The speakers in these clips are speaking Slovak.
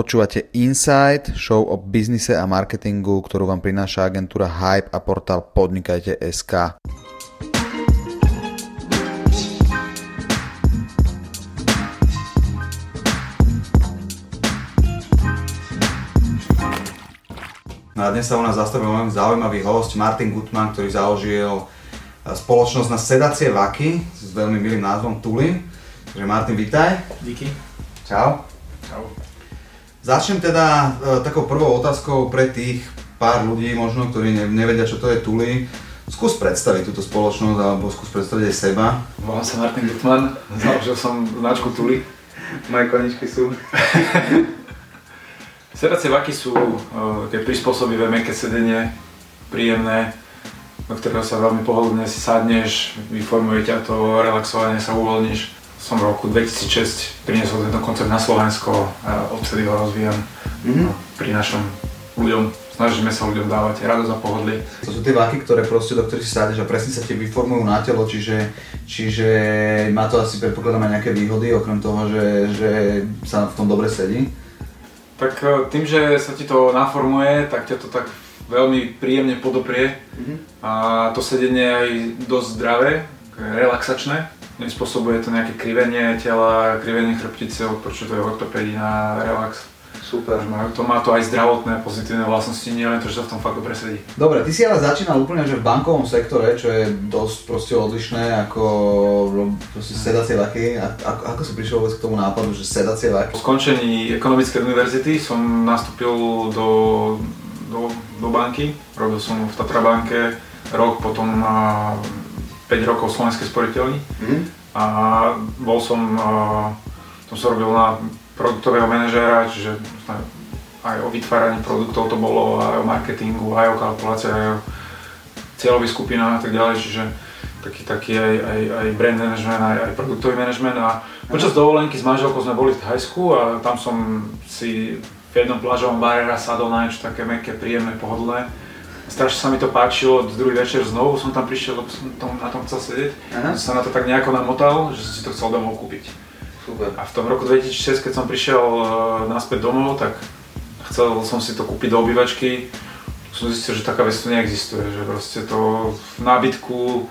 Počúvate Insight, show o biznise a marketingu, ktorú vám prináša agentúra Hype a portál Podnikajte.sk. No a dnes sa u nás zastavil veľmi zaujímavý host Martin Gutman, ktorý založil eh, spoločnosť na sedacie vaky s veľmi milým názvom Tuli. Takže Martin, vítaj. Díky. Čau. Začnem teda e, takou prvou otázkou pre tých pár ľudí možno, ktorí ne, nevedia, čo to je Tuli. Skús predstaviť túto spoločnosť alebo skús predstaviť aj seba. Volám sa Martin Gutman, založil som značku Tuli. Moje koničky sú. Sedacie vaky sú uh, také prispôsobivé, meké sedenie, príjemné, do ktorého sa veľmi pohodlne si sadneš, vyformuje ťa to, relaxovanie sa uvoľníš som v roku 2006 priniesol tento koncept na Slovensko odtedy ho rozvíjam. Mm-hmm. Prinášam ľuďom, snažíme sa ľuďom dávať radosť a pohodlie. To sú tie váky, ktoré proste, do ktorých si sádeš a presne sa ti vyformujú na telo, čiže, čiže má to asi predpokladám aj nejaké výhody, okrem toho, že, že sa v tom dobre sedí. Tak e, tým, že sa ti to naformuje, tak ťa to tak veľmi príjemne podoprie mm-hmm. a to sedenie je aj dosť zdravé, relaxačné nespôsobuje to nejaké krivenie tela, krivenie chrbtice, odpočuje ortopédii na relax. Super. To má to aj zdravotné pozitívne vlastnosti, nie len to, že sa v tom fakt dobre sedí. Dobre, ty si ale začínal úplne že v bankovom sektore, čo je dosť proste odlišné ako proste sedacie vaky. A, ako, ako si prišiel vôbec k tomu nápadu, že sedacie vaky? Po skončení ekonomickej univerzity som nastúpil do, do, do banky, robil som v Tatra banke rok, potom 5 rokov v Slovenskej sporiteľni. Mm. a bol som, som sa robil na produktového manažéra, čiže aj o vytváraní produktov to bolo, aj o marketingu, aj o kalkulácii, aj o cieľových skupinách a tak ďalej, čiže taký, taký aj, aj, aj brand management, aj, aj produktový management. A počas dovolenky s manželkou sme boli v Thajsku a tam som si v jednom plážovom bare raz sadol na niečo také meké, príjemné, pohodlné strašne sa mi to páčilo, druhý večer znovu som tam prišiel, lebo som tom, na tom chcel sedieť. Aha. Som sa na to tak nejako namotal, že som si to chcel domov kúpiť. Super. A v tom roku 2006, keď som prišiel uh, naspäť domov, tak chcel som si to kúpiť do obývačky. Som zistil, že taká vec tu neexistuje, že proste to v nábytku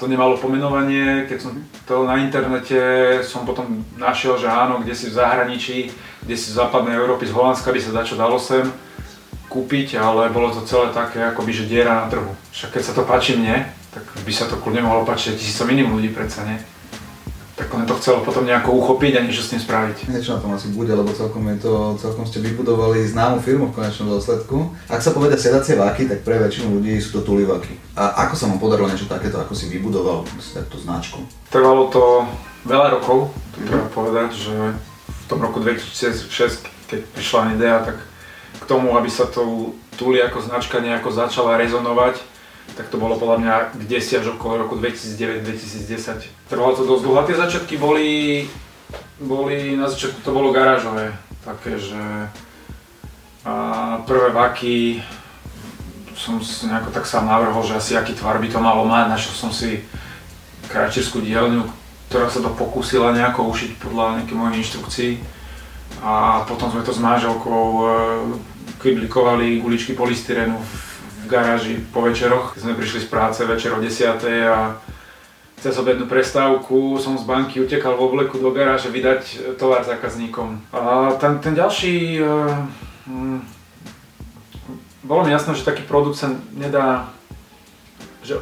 to nemalo pomenovanie, keď som to na internete som potom našiel, že áno, kde si v zahraničí, kde si v západnej Európe, z Holandska by sa dačo dalo sem kúpiť, ale bolo to celé také akoby, že diera na trhu. Však keď sa to páči mne, tak by sa to kľudne mohlo páčiť tisícom iným ľudí predsa, nie? Tak len to chcelo potom nejako uchopiť a niečo s tým spraviť. Niečo na tom asi bude, lebo celkom, je to, celkom ste vybudovali známu firmu v konečnom dôsledku. Ak sa povedia sedacie váky, tak pre väčšinu ľudí sú to tulivaky. A ako sa vám podarilo niečo takéto, ako si vybudoval takto značku? Trvalo to veľa rokov, to treba povedať, že v tom roku 2006, keď prišla idea, tak k tomu, aby sa to Tuli ako značka nejako začala rezonovať, tak to bolo podľa mňa kde až okolo roku 2009-2010. Trvalo to dosť dlho. Tie začiatky boli, boli, na začiatku to bolo garážové, také, že a prvé vaky som si nejako tak sám navrhol, že asi aký tvar by to malo mať, našiel som si kráčerskú dielňu, ktorá sa to pokúsila nejako ušiť podľa nejakých mojich inštrukcií a potom sme to s manželkou e, kyblikovali guličky polystyrénu v garáži po večeroch. Sme prišli z práce večer o 10. a cez obednú prestávku som z banky utekal v obleku do garáže vydať tovar zákazníkom. A ten, ten ďalší... Um, bolo mi jasné, že taký produkt sa nedá... že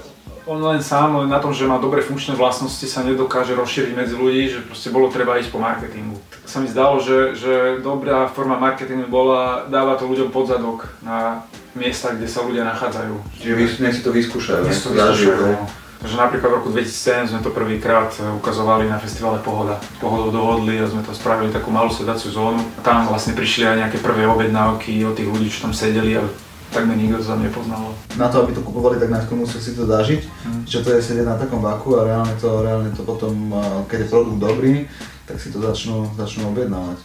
on len sám, len na tom, že má dobré funkčné vlastnosti, sa nedokáže rozšíriť medzi ľudí, že proste bolo treba ísť po marketingu. Tak sa mi zdalo, že, že dobrá forma marketingu bola dávať to ľuďom pod zadok na miesta, kde sa ľudia nachádzajú. Čiže vy, nech si to vyskúšajú, nech to vyskúšajú. No. Takže napríklad v roku 2007 sme to prvýkrát ukazovali na festivale Pohoda. Pohodou dohodli a sme to spravili takú malú sedaciu zónu. A tam vlastne prišli aj nejaké prvé objednávky od tých ľudí, čo tam sedeli a takmer nikto to tam nepoznal. Na to, aby to kupovali, tak najskôr musí si to zažiť, mm. čo to je sedieť na takom vaku a reálne to, reálne to potom, keď je produkt dobrý, tak si to začnú, začnú objednávať.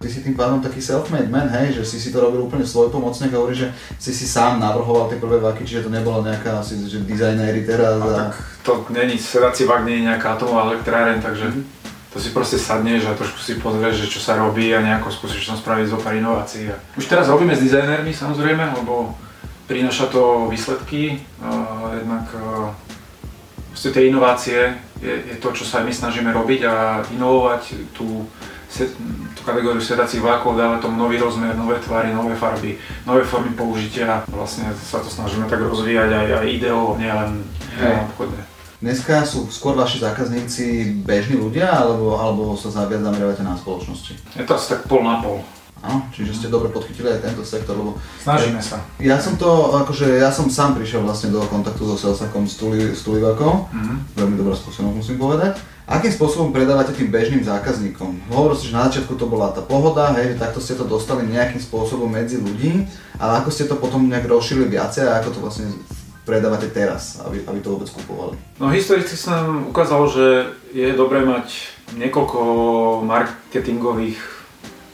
Ty si tým pádom taký self-made man, hej, že si si to robil úplne svojpomocne, hovorí, že si si sám navrhoval tie prvé vaky, čiže to nebolo nejaká asi, že dizajnéri teraz. A... a... tak to není, sedací vak je nejaká atomová elektráreň, takže mm-hmm to si proste sadneš a trošku si pozrieš, že čo sa robí a nejako skúsiš tam spraviť zo pár inovácií. Už teraz robíme s dizajnermi samozrejme, lebo prináša to výsledky, uh, jednak uh, tie inovácie je, je to, čo sa aj my snažíme robiť a inovovať tú, tú kategóriu sedacích vlákov, dávať tomu nový rozmer, nové tvary, nové farby, nové formy použitia. Vlastne sa to snažíme tak rozvíjať aj, aj ideovo, nielen obchodne. Dneska sú skôr vaši zákazníci bežní ľudia, alebo, alebo sa viac zameriavate na spoločnosti? Je to asi tak pol na pol. Áno, čiže ste dobre podchytili aj tento sektor, lebo... Snažíme sa. Ja som to, akože ja som sám prišiel vlastne do kontaktu so Selsakom s, tuli, s Tulivakom, mm-hmm. veľmi dobrá skúsenosť musím povedať. Akým spôsobom predávate tým bežným zákazníkom? Hovoril si, že na začiatku to bola tá pohoda, hej, že takto ste to dostali nejakým spôsobom medzi ľudí, ale ako ste to potom nejak rozšírili viacej a ako to vlastne predávate teraz, aby, aby to vôbec kupovali? No historicky sa nám ukázalo, že je dobré mať niekoľko marketingových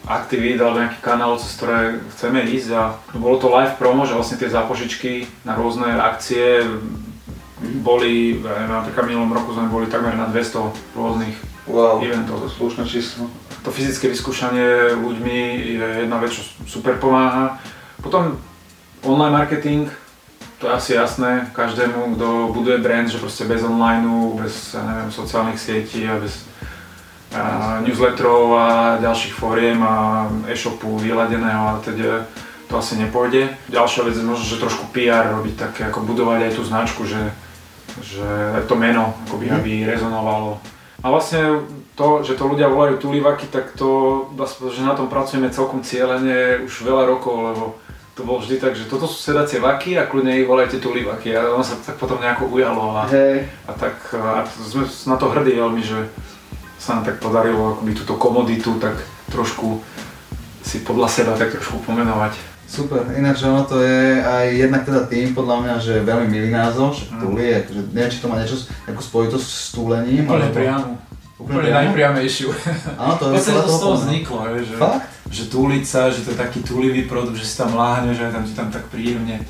aktivít alebo nejakých kanálov, cez ktoré chceme ísť a bolo to live promo, že vlastne tie zápožičky na rôzne akcie boli, napríklad minulom roku sme boli takmer na 200 rôznych wow, eventov. To slušné číslo. To fyzické vyskúšanie ľuďmi je jedna vec, čo super pomáha. Potom online marketing, to je asi jasné každému, kto buduje brand, že proste bez online, bez ja neviem, sociálnych sietí a bez a newsletterov a ďalších fóriem a e-shopu vyladeného a teda to asi nepôjde. Ďalšia vec je možno, že trošku PR robiť také, ako budovať aj tú značku, že, že to meno akoby, aby rezonovalo. A vlastne to, že to ľudia volajú tulivaky, tak to, že na tom pracujeme celkom cieľene už veľa rokov, lebo to bolo vždy tak, že toto sú sedacie vaky a kľudne ich volajte tulivaky a ono sa tak potom nejako ujalo a, hey. a tak a sme na to hrdí veľmi, že sa nám tak podarilo akoby túto komoditu tak trošku si podľa seba tak trošku pomenovať. Super, ináč ono to je aj jednak teda tým podľa mňa, že je veľmi milý názov, že mm. tuli, akože neviem, či to má niečo, nejakú spojitosť s túlením. Úplne priamo. Úplne najpriamejšiu. Áno, to je to z toho vzniklo, že, Fakt? Že túlica, že to je taký túlivý produkt, že si tam láhne, že tam ti tam tak príjemne.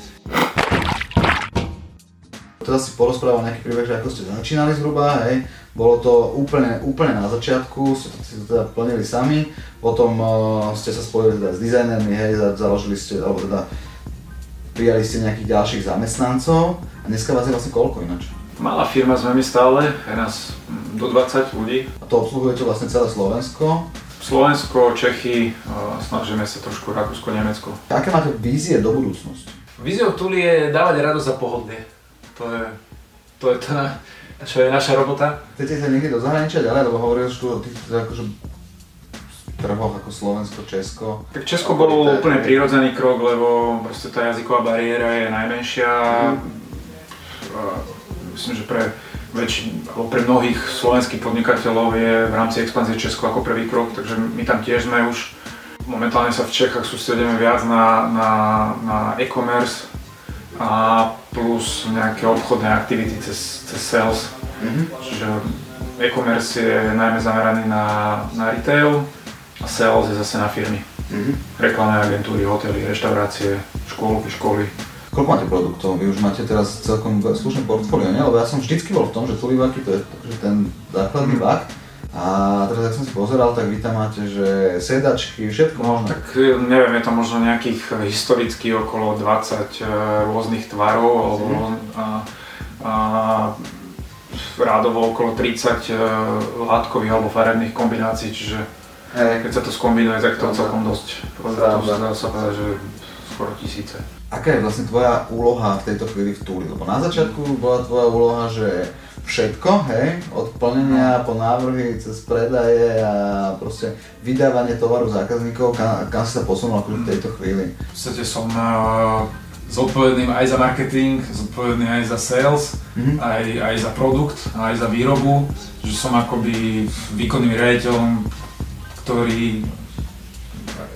Teda si porozprával nejaký príbeh, že ako ste začínali zhruba, hej, bolo to úplne, úplne na začiatku, ste to teda plnili sami, potom uh, ste sa spojili teda s dizajnermi, hej, založili ste, alebo teda prijali ste nejakých ďalších zamestnancov a dneska vás je vlastne koľko ináč? Malá firma sme my stále, je nás do 20 ľudí. A to obsluhujete vlastne celé Slovensko? Slovensko, Čechy, snažíme sa trošku Rakúsko, Nemecko. Aké máte vízie do budúcnosti? Víziou Tuli je dávať radosť za pohodlie. To je, to je tá, čo je naša robota. Chcete sa niekde do zahraničia ďalej, lebo hovoril tu o tých akože trhoch ako Slovensko, Česko. Tak Česko bol úplne prírodzený krok, lebo proste tá jazyková bariéra je najmenšia. Mm myslím, že pre, väč- alebo pre mnohých slovenských podnikateľov je v rámci expanzie Česko ako prvý krok, takže my tam tiež sme už momentálne sa v Čechách sústredíme viac na, na, na e-commerce a plus nejaké obchodné aktivity cez, cez sales. Mm-hmm. Čiže e-commerce je najmä zameraný na, na retail a sales je zase na firmy. Mm-hmm. Reklamné agentúry, hotely, reštaurácie, škôlky, školy. Koľko máte produktov? Vy už máte teraz celkom slušné portfólio, nie? Lebo ja som vždycky bol v tom, že tulivaky to je ten základný mm. vak. A teraz, ak som si pozeral, tak vy tam máte, že sedačky, všetko možné. Tak neviem, je to možno nejakých historicky okolo 20 e, rôznych tvarov, alebo mm. a, a, rádovo okolo 30 e, látkových alebo farebných kombinácií, čiže hey. keď sa to skombinuje, tak to celkom dosť. Dá sa povedať, že skoro tisíce aká je vlastne tvoja úloha v tejto chvíli v Túli? Lebo na začiatku bola tvoja úloha, že všetko, hej, od plnenia po návrhy cez predaje a proste vydávanie tovaru zákazníkov, kam, kam si sa posunul v tejto chvíli? V podstate som uh, zodpovedným aj za marketing, zodpovedný aj za sales, mm-hmm. aj, aj za produkt, aj za výrobu, že som akoby výkonným riaditeľom, ktorý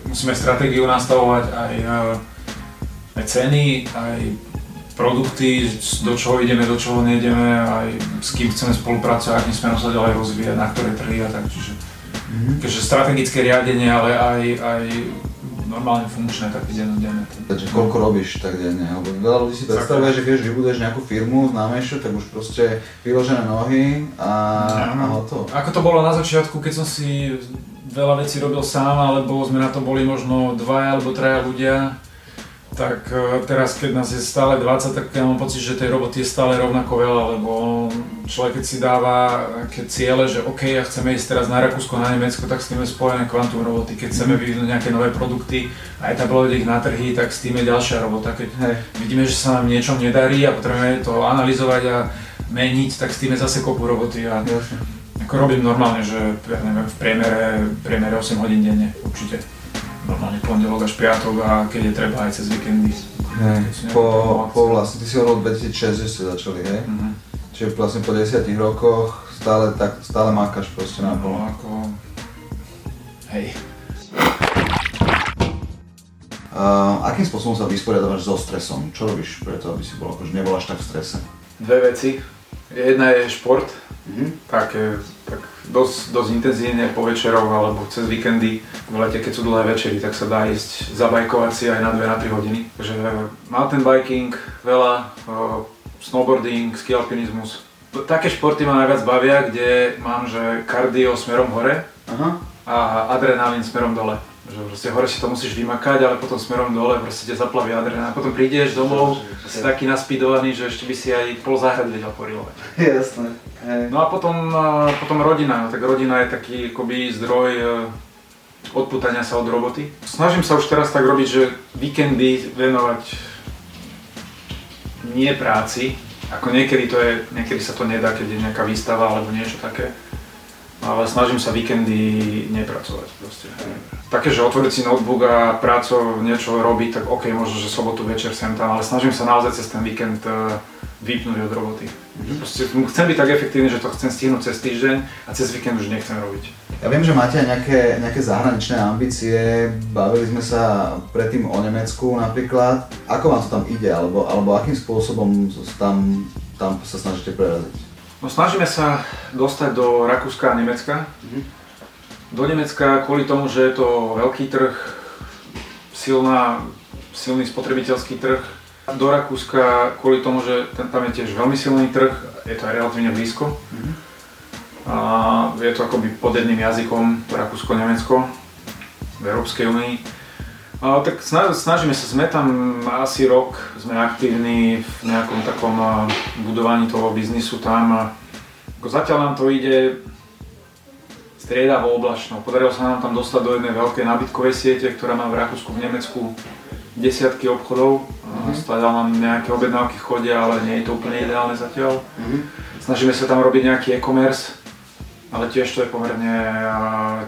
musíme stratégiu nastavovať aj uh, aj ceny, aj produkty, do čoho ideme, do čoho nejdeme, aj s kým chceme spolupracovať, akým smerom sa ďalej rozvíjať, na ktoré trhy a tak. Čiže, mm-hmm. strategické riadenie, ale aj, aj normálne funkčné, také dennodenne. Takže koľko robíš tak denne? Lebo veľa ľudí si predstavuje, že vieš, vybuduješ nejakú firmu známejšiu, tak už proste vyložené nohy a, a hotovo. Ako to bolo na začiatku, keď som si veľa vecí robil sám, alebo sme na to boli možno dvaja alebo traja ľudia, tak e, teraz, keď nás je stále 20, tak ja mám pocit, že tej roboty je stále rovnako veľa, lebo človek keď si dáva také ciele, že OK, ja chceme ísť teraz na Rakúsko, na Nemecko, tak s tým je spojené kvantum roboty. Keď chceme mhm. vyvinúť nejaké nové produkty a etablovať ich na trhy, tak s tým je ďalšia robota. Keď Hej. vidíme, že sa nám niečo nedarí a potrebujeme to analyzovať a meniť, tak s tým je zase kopu roboty. A ako robím normálne, že ja neviem, v priemere, priemere 8 hodín denne, určite normálne pondelok až piatok a keď je treba aj cez víkendy. Hej, po, po vlastne, ty si hovoril 2006, že ste začali, hej? Mm-hmm. Čiže vlastne po 10 rokoch stále, tak, stále mákaš proste na no, ako... Hej. Uh, akým spôsobom sa vysporiadávaš so stresom? Čo robíš preto, aby si bol, akože nebol až tak v strese? Dve veci. Jedna je šport, mm-hmm. tak, tak dosť, dosť intenzívne po večeroch alebo cez víkendy. V lete, keď sú dlhé večery, tak sa dá ísť zabajkovať si aj na 2 na 3 hodiny. Takže mountain biking, veľa, snowboarding, ski alpinizmus. Také športy ma najviac bavia, kde mám, že kardio smerom hore Aha. a adrenalín smerom dole že proste hore si to musíš vymakať, ale potom smerom dole proste ťa zaplaví adrenalín. Potom prídeš domov, si taký naspidovaný, že ešte by si aj pol záhrady vedel porilovať. Jasné. Hej. No a potom, potom rodina, no tak rodina je taký akoby zdroj e, odputania sa od roboty. Snažím sa už teraz tak robiť, že víkendy venovať nie práci, ako niekedy to je, niekedy sa to nedá, keď je nejaká výstava alebo niečo také ale snažím sa víkendy nepracovať proste. Také, že otvoriť si notebook a prácou niečo robiť, tak OK, možno, že sobotu večer sem tam, ale snažím sa naozaj cez ten víkend eh, vypnúť od roboty. Mm-hmm. Proste chcem byť tak efektívny, že to chcem stihnúť cez týždeň a cez víkend už nechcem robiť. Ja viem, že máte aj nejaké, nejaké zahraničné ambície, bavili sme sa predtým o Nemecku napríklad. Ako vám to tam ide, alebo, alebo akým spôsobom tam, tam sa snažíte preraziť? No snažíme sa dostať do Rakúska a Nemecka. Mm-hmm. Do Nemecka kvôli tomu, že je to veľký trh, silná, silný spotrebiteľský trh. Do Rakúska kvôli tomu, že ten, tam je tiež veľmi silný trh, je to aj relatívne blízko. Mm-hmm. A je to akoby pod jedným jazykom Rakúsko-Nemecko v Európskej únii. Tak snažíme sa, sme tam asi rok, sme aktívni v nejakom takom budovaní toho biznisu tam. A zatiaľ nám to ide striedavo oblačno. Podarilo sa nám tam dostať do jednej veľkej nábytkovej siete, ktorá má v Rakúsku, v Nemecku desiatky obchodov. Mm-hmm. Stále nám nejaké objednávky chodia, ale nie je to úplne ideálne zatiaľ. Mm-hmm. Snažíme sa tam robiť nejaký e-commerce, ale tiež to je pomerne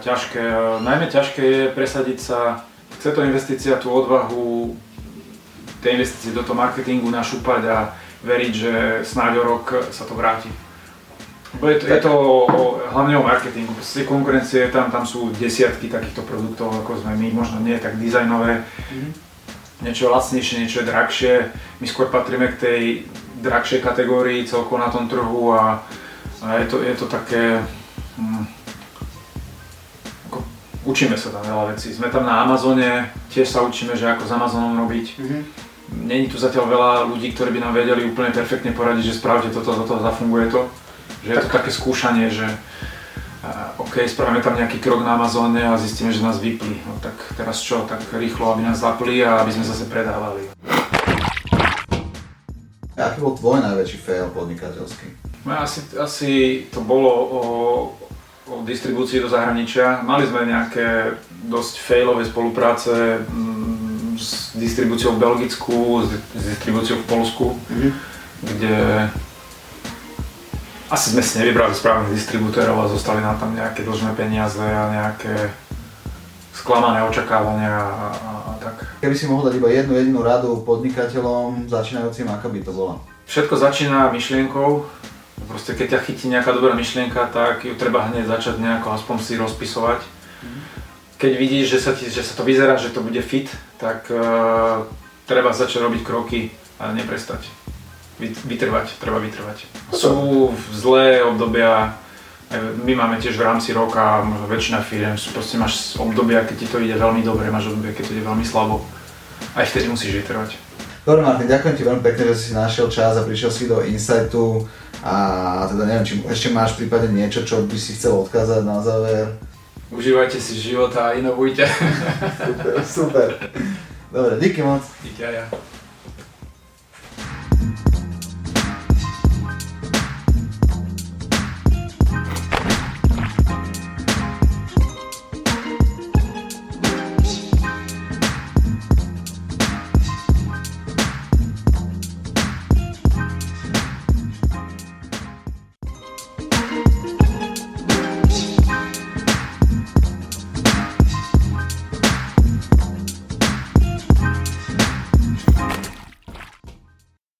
ťažké. Najmä ťažké je presadiť sa chce to investícia tú odvahu tej investície do toho marketingu našúpať a veriť, že snáď o rok sa to vráti. Bo je to, je to o, hlavne o marketingu, proste konkurencie tam, tam sú desiatky takýchto produktov, ako sme my, možno nie tak dizajnové, mm-hmm. niečo lacnejšie, niečo drahšie, my skôr patríme k tej drahšej kategórii celkovo na tom trhu a, a je, to, je to také, hm, učíme sa tam veľa vecí. Sme tam na Amazone, tiež sa učíme, že ako s Amazonom robiť. Mm-hmm. Není tu zatiaľ veľa ľudí, ktorí by nám vedeli úplne perfektne poradiť, že spravte toto, toto, zafunguje to. Že je to také skúšanie, že uh, OK, spravíme tam nejaký krok na Amazone a zistíme, že nás vypli. No tak teraz čo, tak rýchlo, aby nás zapli a aby sme zase predávali. Aký bol tvoj najväčší fail podnikateľský? No, asi, asi to bolo o, o distribúcii do zahraničia. Mali sme nejaké dosť failové spolupráce mm, s distribúciou v Belgicku, s, distribúciou v Polsku, mm-hmm. kde asi sme si nevybrali správnych distribútorov a zostali nám tam nejaké dlžné peniaze a nejaké sklamané očakávania a, a, a tak. Keby si mohol dať iba jednu jedinú radu podnikateľom začínajúcim, aká by to bola? Všetko začína myšlienkou, Proste keď ťa chytí nejaká dobrá myšlienka, tak ju treba hneď začať nejako aspoň si rozpisovať. Keď vidíš, že sa, ti, že sa to vyzerá, že to bude fit, tak uh, treba začať robiť kroky a neprestať. Vytrvať, treba vytrvať. Sú zlé obdobia, my máme tiež v rámci roka, možno väčšina firiem, proste máš obdobia, keď ti to ide veľmi dobre, máš obdobia, keď to ide veľmi slabo. Aj vtedy musíš vytrvať. Dobre Martin, ďakujem ti veľmi pekne, že si našiel čas a prišiel si do Insightu a teda neviem, či ešte máš prípadne niečo, čo by si chcel odkázať na záver. Užívajte si života a inovujte. super, super. Dobre, díky moc. Díky aj ja.